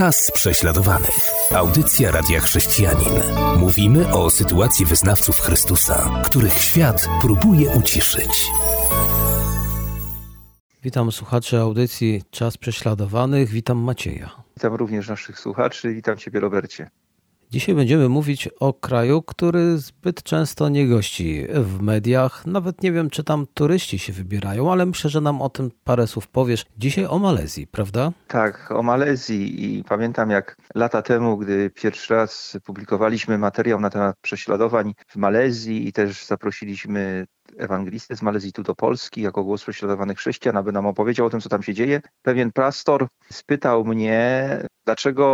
Czas prześladowanych. Audycja Radia Chrześcijanin. Mówimy o sytuacji wyznawców Chrystusa, których świat próbuje uciszyć. Witam słuchaczy audycji Czas Prześladowanych. Witam Macieja. Witam również naszych słuchaczy. Witam Ciebie, Robercie. Dzisiaj będziemy mówić o kraju, który zbyt często nie gości w mediach. Nawet nie wiem, czy tam turyści się wybierają, ale myślę, że nam o tym parę słów powiesz. Dzisiaj o Malezji, prawda? Tak, o Malezji i pamiętam jak lata temu, gdy pierwszy raz publikowaliśmy materiał na temat prześladowań w Malezji i też zaprosiliśmy ewangelistę z Malezji tu do Polski jako głos prześladowanych chrześcijan, aby nam opowiedział o tym, co tam się dzieje. Pewien pastor spytał mnie, dlaczego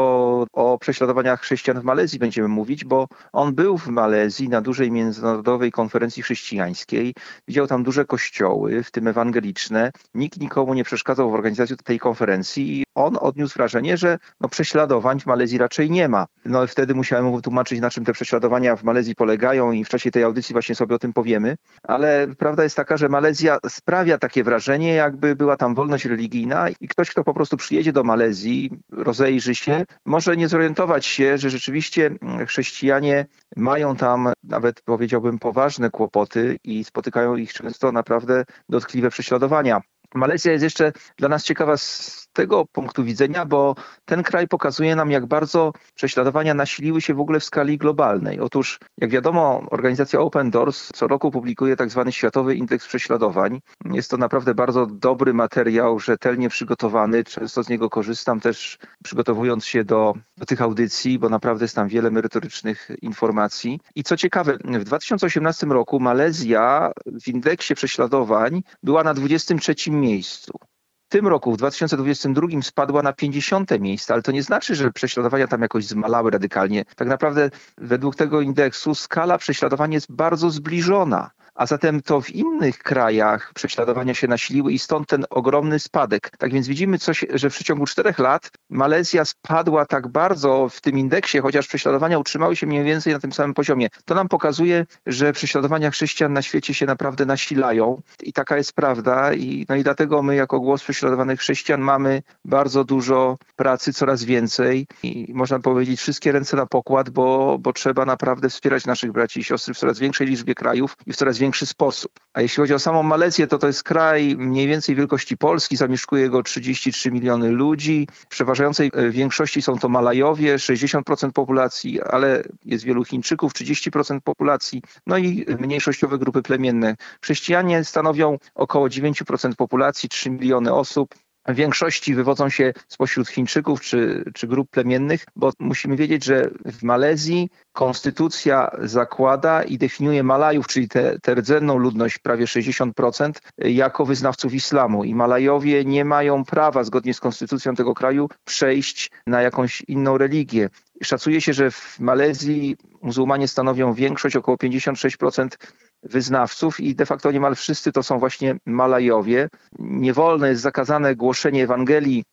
o prześladowaniach chrześcijan w Malezji będziemy mówić, bo on był w Malezji na dużej międzynarodowej konferencji chrześcijańskiej, widział tam duże kościoły, w tym ewangeliczne. Nikt nikomu nie przeszkadzał w organizacji tej konferencji on odniósł wrażenie, że no, prześladowań w Malezji raczej nie ma. No wtedy musiałem mu wytłumaczyć, na czym te prześladowania w Malezji polegają i w czasie tej audycji właśnie sobie o tym powiemy. Ale prawda jest taka, że Malezja sprawia takie wrażenie, jakby była tam wolność religijna i ktoś, kto po prostu przyjedzie do Malezji, rozejrzy się, może nie zorientować się, że rzeczywiście chrześcijanie mają tam nawet powiedziałbym poważne kłopoty i spotykają ich często naprawdę dotkliwe prześladowania. Malezja jest jeszcze dla nas ciekawa z tego punktu widzenia, bo ten kraj pokazuje nam, jak bardzo prześladowania nasiliły się w ogóle w skali globalnej. Otóż, jak wiadomo, organizacja Open Doors co roku publikuje tak zwany Światowy Indeks Prześladowań. Jest to naprawdę bardzo dobry materiał, rzetelnie przygotowany. Często z niego korzystam też przygotowując się do, do tych audycji, bo naprawdę jest tam wiele merytorycznych informacji. I co ciekawe, w 2018 roku Malezja w indeksie prześladowań była na 23 miejscu. Tym roku, w 2022, spadła na 50 miejsce, ale to nie znaczy, że prześladowania tam jakoś zmalały radykalnie. Tak naprawdę, według tego indeksu, skala prześladowań jest bardzo zbliżona a zatem to w innych krajach prześladowania się nasiliły i stąd ten ogromny spadek. Tak więc widzimy, coś, że w przeciągu czterech lat Malezja spadła tak bardzo w tym indeksie, chociaż prześladowania utrzymały się mniej więcej na tym samym poziomie. To nam pokazuje, że prześladowania chrześcijan na świecie się naprawdę nasilają i taka jest prawda i, no i dlatego my jako głos prześladowanych chrześcijan mamy bardzo dużo pracy, coraz więcej i można powiedzieć wszystkie ręce na pokład, bo, bo trzeba naprawdę wspierać naszych braci i siostry w coraz większej liczbie krajów i w coraz większej większy sposób. A jeśli chodzi o samą Malezję, to to jest kraj mniej więcej wielkości Polski, zamieszkuje go 33 miliony ludzi. W przeważającej e, większości są to Malajowie, 60% populacji, ale jest wielu Chińczyków, 30% populacji, no i mniejszościowe grupy plemienne. Chrześcijanie stanowią około 9% populacji, 3 miliony osób w większości wywodzą się spośród Chińczyków czy, czy grup plemiennych, bo musimy wiedzieć, że w Malezji konstytucja zakłada i definiuje Malajów, czyli tę rdzenną ludność, prawie 60%, jako wyznawców islamu. I Malajowie nie mają prawa, zgodnie z konstytucją tego kraju, przejść na jakąś inną religię. Szacuje się, że w Malezji muzułmanie stanowią większość, około 56% wyznawców i de facto niemal wszyscy to są właśnie Malajowie. Niewolne jest zakazane głoszenie Ewangelii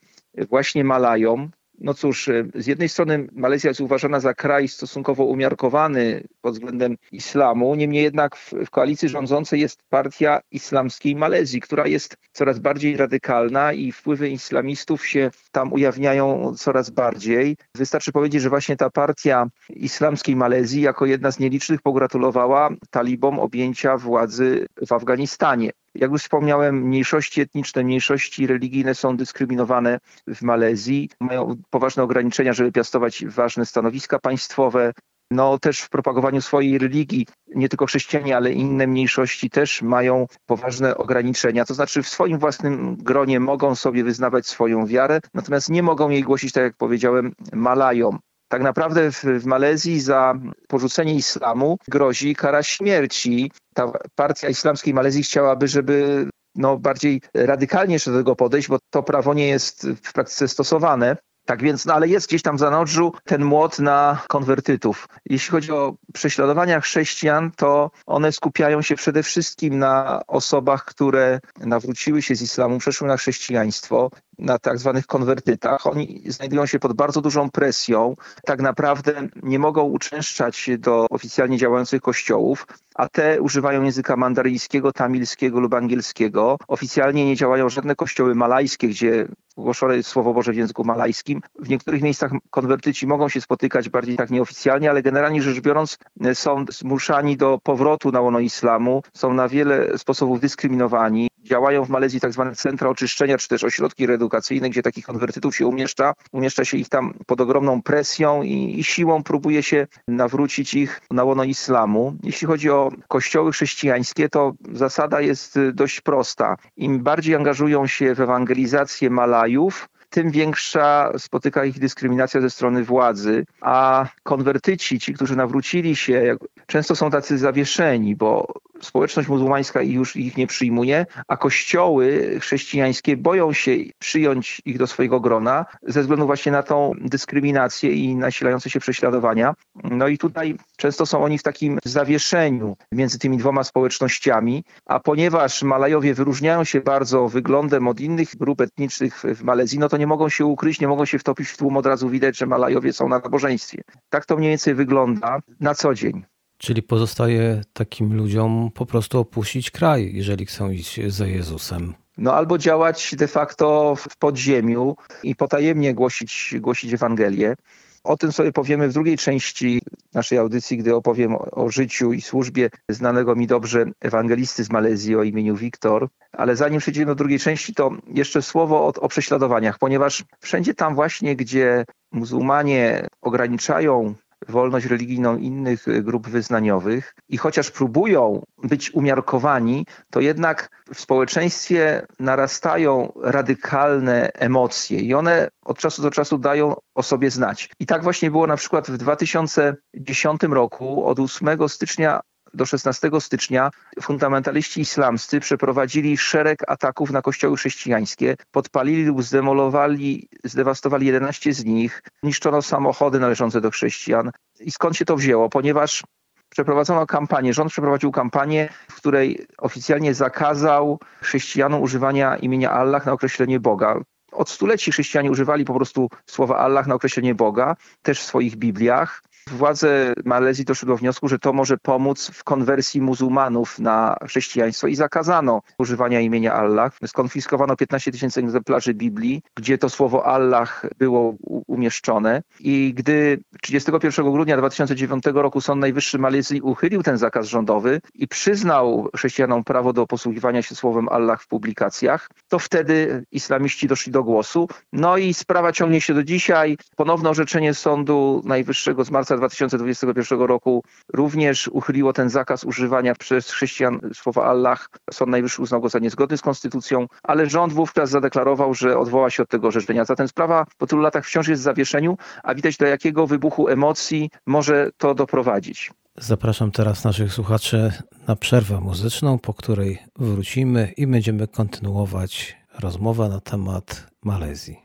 właśnie Malajom. No cóż, e, z jednej strony Malezja jest uważana za kraj stosunkowo umiarkowany pod względem islamu, niemniej jednak w, w, koalicji rządzącej jest partia islamskiej Malezji, która jest coraz bardziej radykalna i wpływy islamistów się tam ujawniają coraz bardziej. Wystarczy powiedzieć, że właśnie ta partia islamskiej Malezji jako jedna z nielicznych pogratulowała talibom objęcia władzy w Afganistanie. Jak już wspomniałem, mniejszości etniczne, mniejszości religijne są dyskryminowane w Malezji, mają poważne ograniczenia, żeby piastować ważne stanowiska państwowe. No też w propagowaniu swojej religii, nie tylko chrześcijanie, ale inne mniejszości też mają poważne ograniczenia. To znaczy w swoim własnym gronie mogą sobie wyznawać swoją wiarę, natomiast nie mogą jej głosić, tak jak powiedziałem, Malajom. Tak naprawdę w, w Malezji za porzucenie islamu grozi kara śmierci. Ta partia islamskiej Malezji chciałaby, żeby no, bardziej radykalnie jeszcze do tego podejść, bo to prawo nie jest w praktyce stosowane. Tak więc, no ale jest gdzieś tam w zanodrzu ten młot na konwertytów. Jeśli chodzi o prześladowania chrześcijan, to one skupiają się przede wszystkim na osobach, które nawróciły się z islamu, przeszły na chrześcijaństwo na tak zwanych konwertytach. Oni znajdują się pod bardzo dużą presją. Tak naprawdę nie mogą uczęszczać do oficjalnie działających kościołów, a te używają języka mandaryjskiego, tamilskiego lub angielskiego. Oficjalnie nie działają żadne kościoły malajskie, gdzie ogłoszone jest Słowo Boże w języku malajskim. W niektórych miejscach konwertyci mogą się spotykać bardziej tak nieoficjalnie, ale generalnie rzecz biorąc są zmuszani do powrotu na łono islamu, są na wiele sposobów dyskryminowani. Działają w Malezji tak zwane centra oczyszczenia, czy też ośrodki reedukacyjne, gdzie takich konwertytów się umieszcza. Umieszcza się ich tam pod ogromną presją i, i siłą próbuje się nawrócić ich na łono islamu. Jeśli chodzi o kościoły chrześcijańskie, to zasada jest dość prosta. Im bardziej angażują się w ewangelizację Malajów, tym większa spotyka ich dyskryminacja ze strony władzy, a konwertyci, ci, którzy nawrócili się, często są tacy zawieszeni, bo społeczność muzułmańska już ich nie przyjmuje, a kościoły chrześcijańskie boją się przyjąć ich do swojego grona ze względu właśnie na tą dyskryminację i nasilające się prześladowania. No i tutaj często są oni w takim zawieszeniu między tymi dwoma społecznościami, a ponieważ Malajowie wyróżniają się bardzo wyglądem od innych grup etnicznych w Malezji, no to nie mogą się ukryć, nie mogą się wtopić w tłum, od razu widać, że Malajowie są na nabożeństwie. Tak to mniej więcej wygląda na co dzień. Czyli pozostaje takim ludziom po prostu opuścić kraj, jeżeli chcą iść za Jezusem. No albo działać de facto w podziemiu i potajemnie głosić, głosić Ewangelię. O tym sobie powiemy w drugiej części naszej audycji, gdy opowiem o, o, życiu i służbie znanego mi dobrze ewangelisty z Malezji o imieniu Wiktor. Ale zanim przejdziemy do drugiej części, to jeszcze słowo o, o prześladowaniach, ponieważ wszędzie tam właśnie, gdzie muzułmanie ograniczają wolność religijną innych y, grup wyznaniowych i chociaż próbują być umiarkowani, to jednak w społeczeństwie narastają radykalne emocje i one od czasu do czasu dają o sobie znać. I tak właśnie było na przykład w 2010 roku, od 8 stycznia do 16 stycznia fundamentaliści islamscy przeprowadzili szereg ataków na kościoły chrześcijańskie, podpalili lub zdemolowali, zdewastowali 11 z nich, niszczono samochody należące do chrześcijan. I skąd się to wzięło? Ponieważ przeprowadzono kampanię, rząd przeprowadził kampanię, w której oficjalnie zakazał chrześcijanom używania imienia Allah na określenie Boga. Od stuleci chrześcijanie używali po prostu słowa Allah na określenie Boga, też w swoich Bibliach. Władze Malezji doszły do wniosku, że to może pomóc w konwersji muzułmanów na chrześcijaństwo i zakazano używania imienia Allah. Skonfiskowano 15 tysięcy egzemplarzy Biblii, gdzie to słowo Allah było umieszczone. I gdy 31 grudnia 2009 roku Sąd Najwyższy Malezji uchylił ten zakaz rządowy i przyznał chrześcijanom prawo do posługiwania się słowem Allah w publikacjach, to wtedy islamiści doszli do głosu. No i sprawa ciągnie się do dzisiaj. Ponowne orzeczenie Sądu Najwyższego z marca marca 2021 roku również uchyliło ten zakaz używania przez chrześcijan słowa Allah. Sąd Najwyższy uznał go za niezgodny z konstytucją, ale rząd wówczas zadeklarował, że odwoła się od tego orzeczenia. Zatem sprawa po tylu latach wciąż jest w zawieszeniu, a widać do jakiego wybuchu emocji może to doprowadzić. Zapraszam teraz naszych słuchaczy na przerwę muzyczną, po której wrócimy i będziemy kontynuować rozmowę na temat Malezji.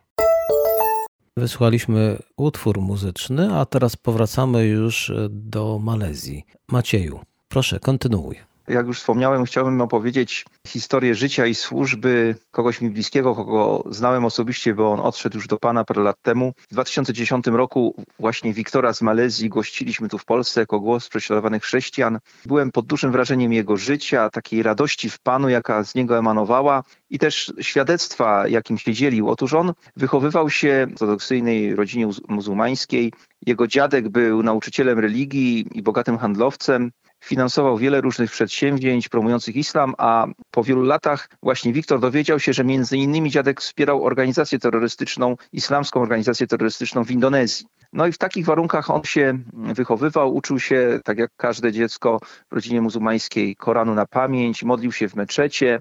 Wysłuchaliśmy utwór muzyczny, a teraz powracamy już do Malezji. Macieju, proszę, kontynuuj. Jak już wspomniałem, chciałbym opowiedzieć historię życia i służby kogoś mi bliskiego, kogo znałem osobiście, bo on odszedł już do Pana parę lat temu. W 2010 roku właśnie Wiktora z Malezji gościliśmy tu w Polsce jako głos prześladowanych chrześcijan. Byłem pod dużym wrażeniem jego życia, takiej radości w Panu, jaka z niego emanowała i też świadectwa, jakim się dzielił. Otóż on wychowywał się w ortodoksyjnej rodzinie muzułmańskiej. Jego dziadek był nauczycielem religii i bogatym handlowcem finansował wiele różnych przedsięwzięć promujących islam, a po wielu latach właśnie Wiktor dowiedział się, że między innymi dziadek wspierał organizację terrorystyczną, islamską organizację terrorystyczną w Indonezji. No i w takich warunkach on się wychowywał, uczył się, tak jak każde dziecko w rodzinie muzułmańskiej, Koranu na pamięć, modlił się w meczecie,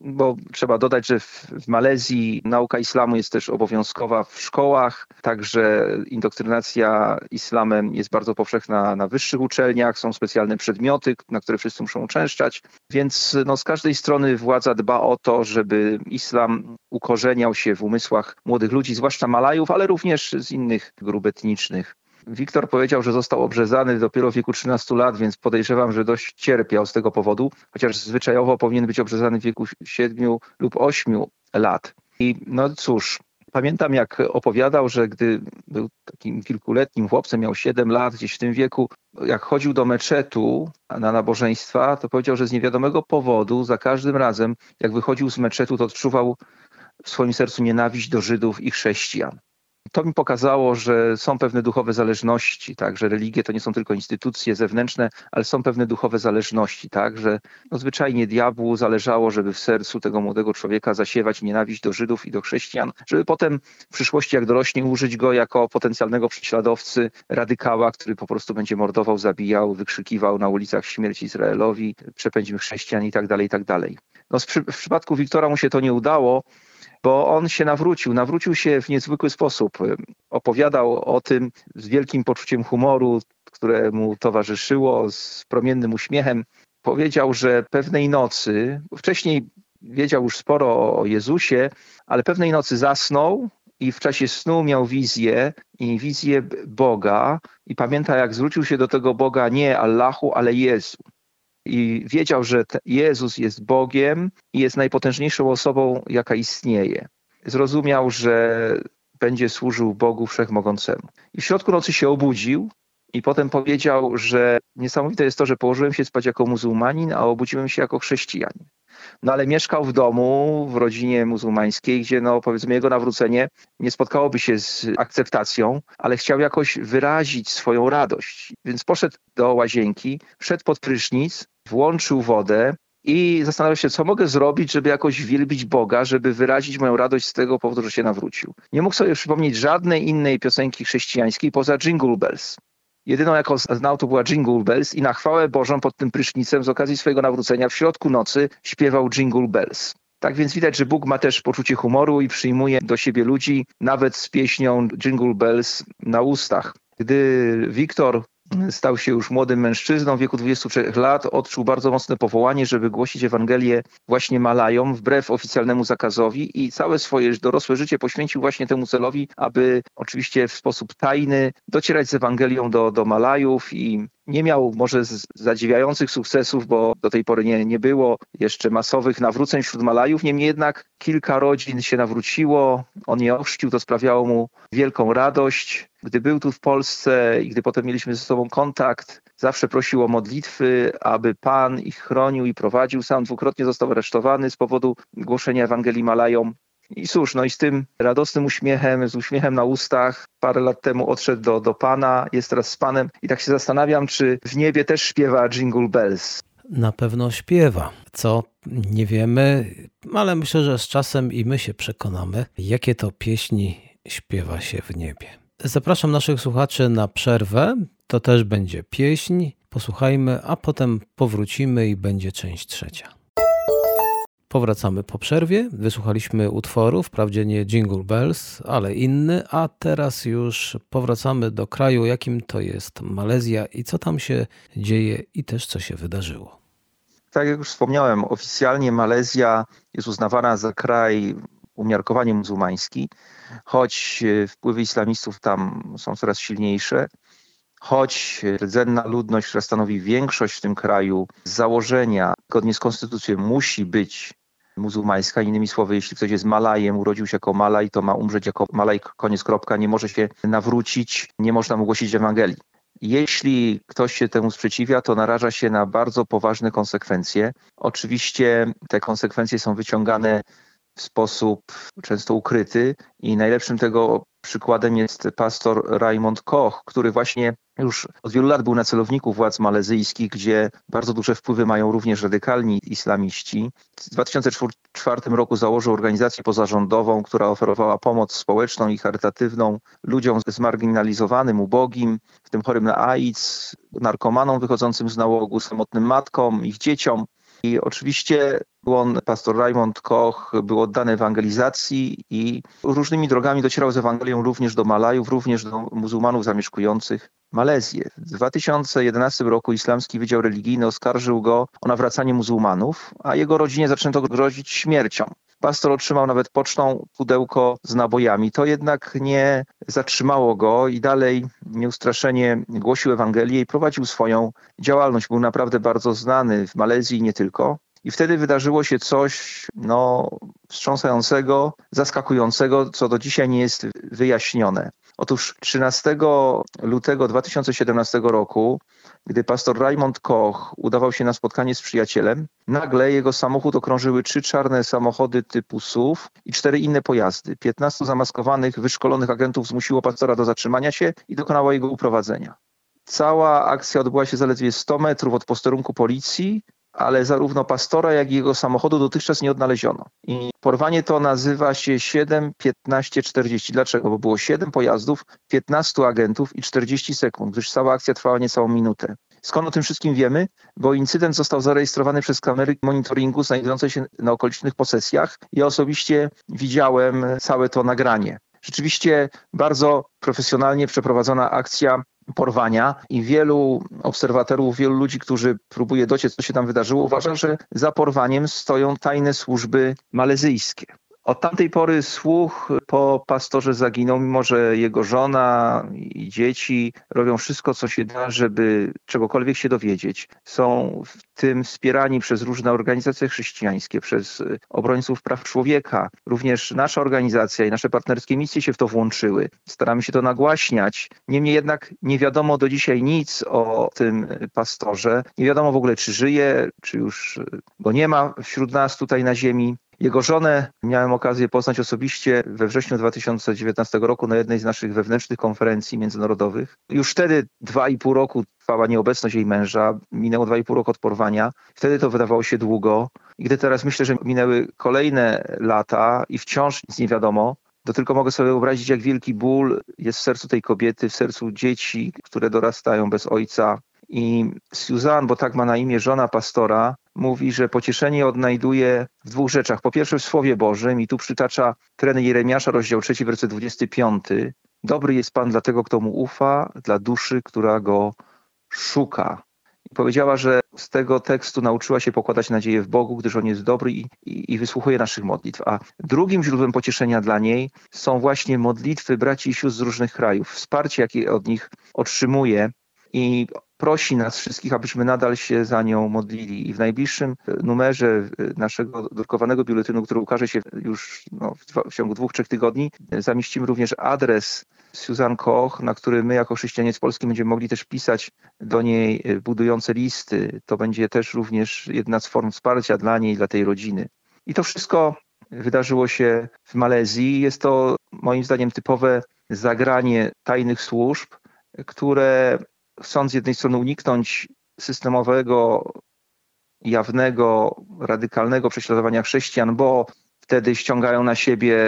bo trzeba dodać, że w, w, Malezji nauka islamu jest też obowiązkowa w szkołach, także indoktrynacja islamem jest bardzo powszechna na wyższych uczelniach, są specjalne przedmioty, na które wszyscy muszą uczęszczać, więc no, z każdej strony władza dba o to, żeby islam ukorzeniał się w umysłach młodych ludzi, zwłaszcza Malajów, ale również z innych grup etnicznych. Wiktor powiedział, że został obrzezany dopiero w wieku 13 lat, więc podejrzewam, że dość cierpiał z tego powodu, chociaż zwyczajowo powinien być obrzezany w wieku 7 lub 8 lat. I no cóż, Pamiętam, jak opowiadał, że gdy był takim kilkuletnim chłopcem, miał 7 lat, gdzieś w tym wieku, jak chodził do meczetu na nabożeństwa, to powiedział, że z niewiadomego powodu za każdym razem, jak wychodził z meczetu, to odczuwał w swoim sercu nienawiść do Żydów i chrześcijan to mi pokazało, że są pewne duchowe zależności, tak, że religie to nie są tylko instytucje zewnętrzne, ale są pewne duchowe zależności, tak, że no, zwyczajnie diabłu zależało, żeby w sercu tego młodego człowieka zasiewać nienawiść do Żydów i do chrześcijan, żeby potem w przyszłości, jak dorośnie, użyć go jako potencjalnego prześladowcy, radykała, który po prostu będzie mordował, zabijał, wykrzykiwał na ulicach śmierć Izraelowi, przepędzimy chrześcijan i tak dalej, i tak dalej. No, w, w przypadku Wiktora mu się to nie udało, bo on się nawrócił. Nawrócił się w niezwykły sposób. Opowiadał o tym z wielkim poczuciem humoru, które mu towarzyszyło, z promiennym uśmiechem. Powiedział, że pewnej nocy, wcześniej wiedział już sporo o Jezusie, ale pewnej nocy zasnął i w czasie snu miał wizję i wizję Boga i pamięta jak zwrócił się do tego Boga nie Allahu, ale Jezu i wiedział, że Jezus jest Bogiem i jest najpotężniejszą osobą, jaka istnieje. Zrozumiał, że będzie służył Bogu Wszechmogącemu. I w środku nocy się obudził i potem powiedział, że niesamowite jest to, że położyłem się spać jako muzułmanin, a obudziłem się jako chrześcijanin. No ale mieszkał w domu, w rodzinie muzułmańskiej, gdzie no powiedzmy jego nawrócenie nie spotkałoby się z akceptacją, ale chciał jakoś wyrazić swoją radość. Więc poszedł do łazienki, wszedł pod prysznic, włączył wodę i zastanawiał się, co mogę zrobić, żeby jakoś wielbić Boga, żeby wyrazić moją radość z tego powodu, że się nawrócił. Nie mógł sobie przypomnieć żadnej innej piosenki chrześcijańskiej poza Jingle Bells. Jedyną, jaką znał, to była Jingle Bells i na chwałę Bożą pod tym prysznicem z okazji swojego nawrócenia w środku nocy śpiewał Jingle Bells. Tak więc widać, że Bóg ma też poczucie humoru i przyjmuje do siebie ludzi, nawet z pieśnią Jingle Bells na ustach. Gdy Wiktor stał się już młodym mężczyzną w wieku 23 lat, odczuł bardzo mocne powołanie, żeby głosić Ewangelię właśnie Malajom wbrew oficjalnemu zakazowi i całe swoje dorosłe życie poświęcił właśnie temu celowi, aby oczywiście w sposób tajny docierać z Ewangelią do, do Malajów i nie miał może zadziwiających sukcesów, bo do tej pory nie, nie było jeszcze masowych nawróceń wśród Malajów. Niemniej jednak kilka rodzin się nawróciło, on je ochrzcił, to sprawiało mu wielką radość. Gdy był tu w Polsce i gdy potem mieliśmy ze sobą kontakt, zawsze prosił o modlitwy, aby Pan ich chronił i prowadził. Sam dwukrotnie został aresztowany z powodu głoszenia Ewangelii Malajom. I cóż, no i z tym radosnym uśmiechem, z uśmiechem na ustach, parę lat temu odszedł do, do Pana, jest teraz z Panem i tak się zastanawiam, czy w niebie też śpiewa Jingle Bells. Na pewno śpiewa, co nie wiemy, ale myślę, że z czasem i my się przekonamy, jakie to pieśni śpiewa się w niebie. Zapraszam naszych słuchaczy na przerwę. To też będzie pieśń. Posłuchajmy, a potem powrócimy i będzie część trzecia. Powracamy po przerwie. Wysłuchaliśmy utworu, wprawdzie nie Jingle Bells, ale inny, a teraz już powracamy do kraju, jakim to jest Malezja i co tam się dzieje i też co się wydarzyło. Tak jak już wspomniałem, oficjalnie Malezja jest uznawana za kraj umiarkowanie muzułmański, choć wpływy islamistów tam są coraz silniejsze choć rdzenna ludność, która stanowi większość w tym kraju, z założenia, zgodnie z konstytucją, musi być muzułmańska. Innymi słowy, jeśli ktoś jest Malajem, urodził się jako Malaj, to ma umrzeć jako Malaj, koniec kropka, nie może się nawrócić, nie można mu głosić Ewangelii. Jeśli ktoś się temu sprzeciwia, to naraża się na bardzo poważne konsekwencje. Oczywiście te konsekwencje są wyciągane w sposób często ukryty i najlepszym tego przykładem jest pastor Raymond Koch, który właśnie już od wielu lat był na celowniku władz malezyjskich, gdzie bardzo duże wpływy mają również radykalni islamiści. W 2004 roku założył organizację pozarządową, która oferowała pomoc społeczną i charytatywną ludziom zmarginalizowanym, ubogim, w tym chorym na AIDS, narkomanom wychodzącym z nałogu, samotnym matkom, ich dzieciom. I oczywiście on, pastor Raymond Koch, był oddany ewangelizacji i różnymi drogami docierał z Ewangelią również do Malajów, również do muzułmanów zamieszkujących Malezję. W 2011 roku Islamski Wydział Religijny oskarżył go o nawracanie muzułmanów, a jego rodzinie zaczęto grozić śmiercią. Pastor otrzymał nawet pocztą pudełko z nabojami. To jednak nie zatrzymało go i dalej nieustraszenie głosił Ewangelię i prowadził swoją działalność. Był naprawdę bardzo znany w Malezji i nie tylko. I wtedy wydarzyło się coś no, wstrząsającego, zaskakującego, co do dzisiaj nie jest wyjaśnione. Otóż 13 lutego 2017 roku, gdy pastor Raymond Koch udawał się na spotkanie z przyjacielem, nagle jego samochód okrążyły trzy czarne samochody typu SUV i cztery inne pojazdy. 15 zamaskowanych, wyszkolonych agentów zmusiło pastora do zatrzymania się i dokonało jego uprowadzenia. Cała akcja odbyła się zaledwie 100 metrów od posterunku policji, ale zarówno pastora, jak i jego samochodu dotychczas nie odnaleziono. I porwanie to nazywa się 7, 15, 40. Dlaczego? Bo było 7 pojazdów, 15 agentów i 40 sekund, gdyż cała akcja trwała niecałą minutę. Skąd o tym wszystkim wiemy? Bo incydent został zarejestrowany przez kamery monitoringu znajdujące się na okolicznych posesjach. Ja osobiście widziałem całe to nagranie. Rzeczywiście bardzo profesjonalnie przeprowadzona akcja porwania i wielu obserwatorów, wielu ludzi, którzy próbuje dociec, co się tam wydarzyło, uważa, że za porwaniem stoją tajne służby malezyjskie. Od tamtej pory słuch po pastorze zaginął, mimo że jego żona i dzieci robią wszystko, co się da, żeby czegokolwiek się dowiedzieć. Są w tym wspierani przez różne organizacje chrześcijańskie, przez obrońców praw człowieka. Również nasza organizacja i nasze partnerskie misje się w to włączyły. Staramy się to nagłaśniać. Niemniej jednak nie wiadomo do dzisiaj nic o tym pastorze. Nie wiadomo w ogóle, czy żyje, czy już go nie ma wśród nas tutaj na ziemi. Jego żonę miałem okazję poznać osobiście we wrześniu 2019 roku na jednej z naszych wewnętrznych konferencji międzynarodowych. Już wtedy dwa i pół roku trwała nieobecność jej męża, minęło dwa i pół roku od porwania. Wtedy to wydawało się długo. I gdy teraz myślę, że minęły kolejne lata i wciąż nic nie wiadomo, to tylko mogę sobie wyobrazić, jak wielki ból jest w sercu tej kobiety, w sercu dzieci, które dorastają bez ojca. I Susan, bo tak ma na imię żona pastora, mówi, że pocieszenie odnajduje w dwóch rzeczach. Po pierwsze w Słowie Bożym i tu przytacza tren Jeremiasza, rozdział 3, werset 25. Dobry jest Pan dla tego, kto mu ufa, dla duszy, która go szuka. I powiedziała, że z tego tekstu nauczyła się pokładać nadzieję w Bogu, gdyż On jest dobry i, i, i, wysłuchuje naszych modlitw. A drugim źródłem pocieszenia dla niej są właśnie modlitwy braci i sióstr z różnych krajów, wsparcie, jakie od nich otrzymuje. I prosi nas wszystkich, abyśmy nadal się za nią modlili. I w najbliższym numerze naszego drukowanego biuletynu, który ukaże się już no, w, w ciągu dwóch, trzech tygodni, zamieścimy również adres Susan Koch, na który my jako chrześcijanie z Polski będziemy mogli też pisać do niej budujące listy. To będzie też również jedna z form wsparcia dla niej, dla tej rodziny. I to wszystko wydarzyło się w Malezji. Jest to moim zdaniem typowe zagranie tajnych służb, które chcąc z jednej strony uniknąć systemowego, jawnego, radykalnego prześladowania chrześcijan, bo wtedy ściągają na siebie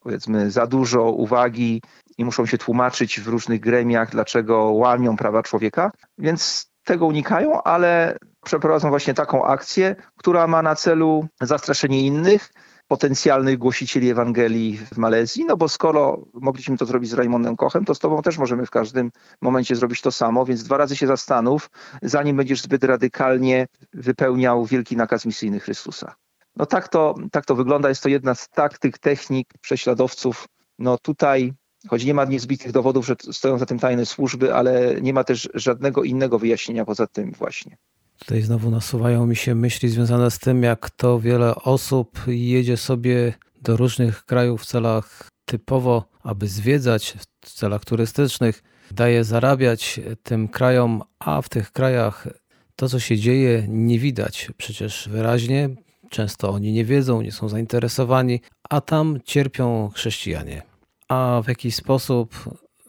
powiedzmy za dużo uwagi i muszą się tłumaczyć w różnych gremiach, dlaczego łamią prawa człowieka, więc tego unikają, ale przeprowadzą właśnie taką akcję, która ma na celu zastraszenie innych, potencjalnych głosicieli Ewangelii w Malezji, no bo skoro mogliśmy to zrobić z Raymondem Kochem, to z tobą też możemy w każdym momencie zrobić to samo, więc dwa razy się zastanów, zanim będziesz zbyt radykalnie wypełniał wielki nakaz misyjny Chrystusa. No tak to, tak to wygląda, jest to jedna z taktyk, technik prześladowców. No tutaj choć nie ma niezbitych dowodów, że stoją za tym tajne służby, ale nie ma też żadnego innego wyjaśnienia poza tym właśnie. Tutaj znowu nasuwają mi się myśli związane z tym, jak to wiele osób jedzie sobie do różnych krajów w celach typowo, aby zwiedzać, w celach turystycznych, daje zarabiać tym krajom, a w tych krajach to, co się dzieje, nie widać przecież wyraźnie. Często oni nie wiedzą, nie są zainteresowani, a tam cierpią chrześcijanie. A w jakiś sposób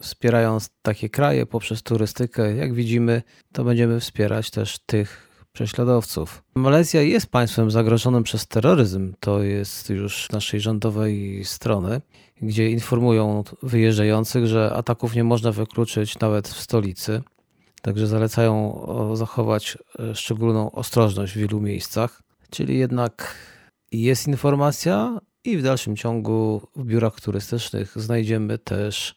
wspierając takie kraje poprzez turystykę, jak widzimy, to będziemy wspierać też tych prześladowców. Malezja jest państwem zagrożonym przez terroryzm, to jest już naszej rządowej strony, gdzie informują wyjeżdżających, że ataków nie można wykluczyć nawet w stolicy. Także zalecają zachować e, szczególną ostrożność w wielu miejscach. Czyli jednak jest informacja, i w dalszym ciągu w biurach turystycznych znajdziemy też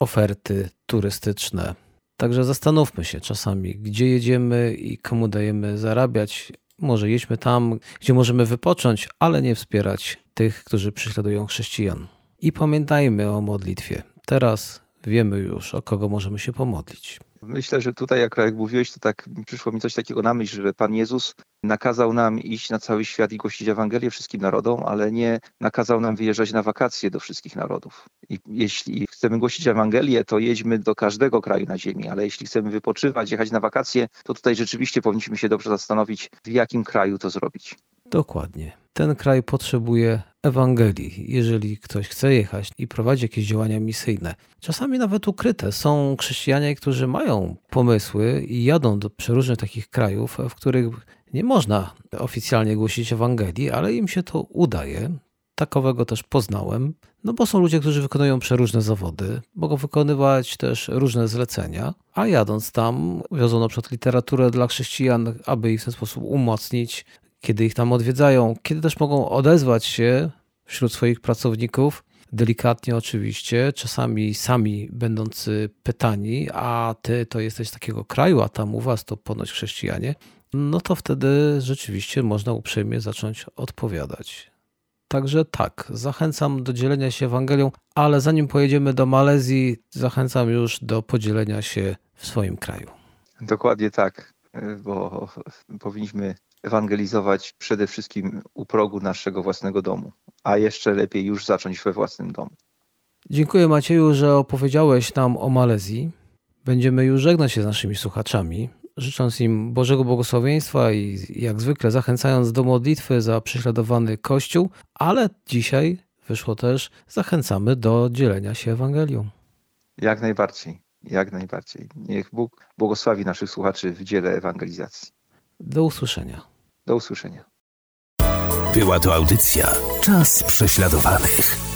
oferty turystyczne. Także zastanówmy się czasami, gdzie jedziemy i komu dajemy zarabiać. Może jedźmy tam, gdzie możemy wypocząć, ale nie wspierać tych, którzy prześladują chrześcijan. I pamiętajmy o modlitwie. Teraz wiemy już, o kogo możemy się pomodlić. Myślę, że tutaj, jak, mówiłeś, to tak przyszło mi coś takiego na myśl, że Pan Jezus nakazał nam iść na cały świat i głosić Ewangelię wszystkim narodom, ale nie nakazał nam wyjeżdżać na wakacje do wszystkich narodów. I jeśli chcemy głosić Ewangelię, to jedźmy do każdego kraju na ziemi, ale jeśli chcemy wypoczywać, jechać na wakacje, to tutaj rzeczywiście powinniśmy się dobrze zastanowić, w jakim kraju to zrobić. Dokładnie. Ten kraj potrzebuje Ewangelii, jeżeli ktoś chce jechać i prowadzi jakieś działania misyjne. Czasami nawet ukryte. Są chrześcijanie, którzy mają pomysły i jadą do przeróżnych takich krajów, w których nie można oficjalnie głosić Ewangelii, ale im się to udaje. Takowego też poznałem, no bo są ludzie, którzy wykonują przeróżne zawody, mogą wykonywać też różne zlecenia, a jadąc tam wiozą na przykład literaturę dla chrześcijan, aby ich w ten sposób umocnić, kiedy ich tam odwiedzają, kiedy też mogą odezwać się wśród swoich pracowników, delikatnie oczywiście, czasami sami będący pytani, a ty to jesteś z takiego kraju, a tam u was to ponoć chrześcijanie, no to wtedy rzeczywiście można uprzejmie zacząć odpowiadać. Także tak, zachęcam do dzielenia się Ewangelią, ale zanim pojedziemy do Malezji, zachęcam już do podzielenia się w swoim kraju. Dokładnie tak, bo powinniśmy ewangelizować przede wszystkim u progu naszego własnego domu, a jeszcze lepiej już zacząć we własnym domu. Dziękuję Macieju, że opowiedziałeś nam o Malezji. Będziemy już żegnać się z naszymi słuchaczami, życząc im Bożego błogosławieństwa i jak zwykle zachęcając do modlitwy za prześladowany Kościół, ale dzisiaj wyszło też zachęcamy do dzielenia się Ewangelią. Jak najbardziej, jak najbardziej. Niech Bóg błogosławi naszych słuchaczy w dziele ewangelizacji. Do usłyszenia. Do usłyszenia. Była to audycja Czas prześladowanych.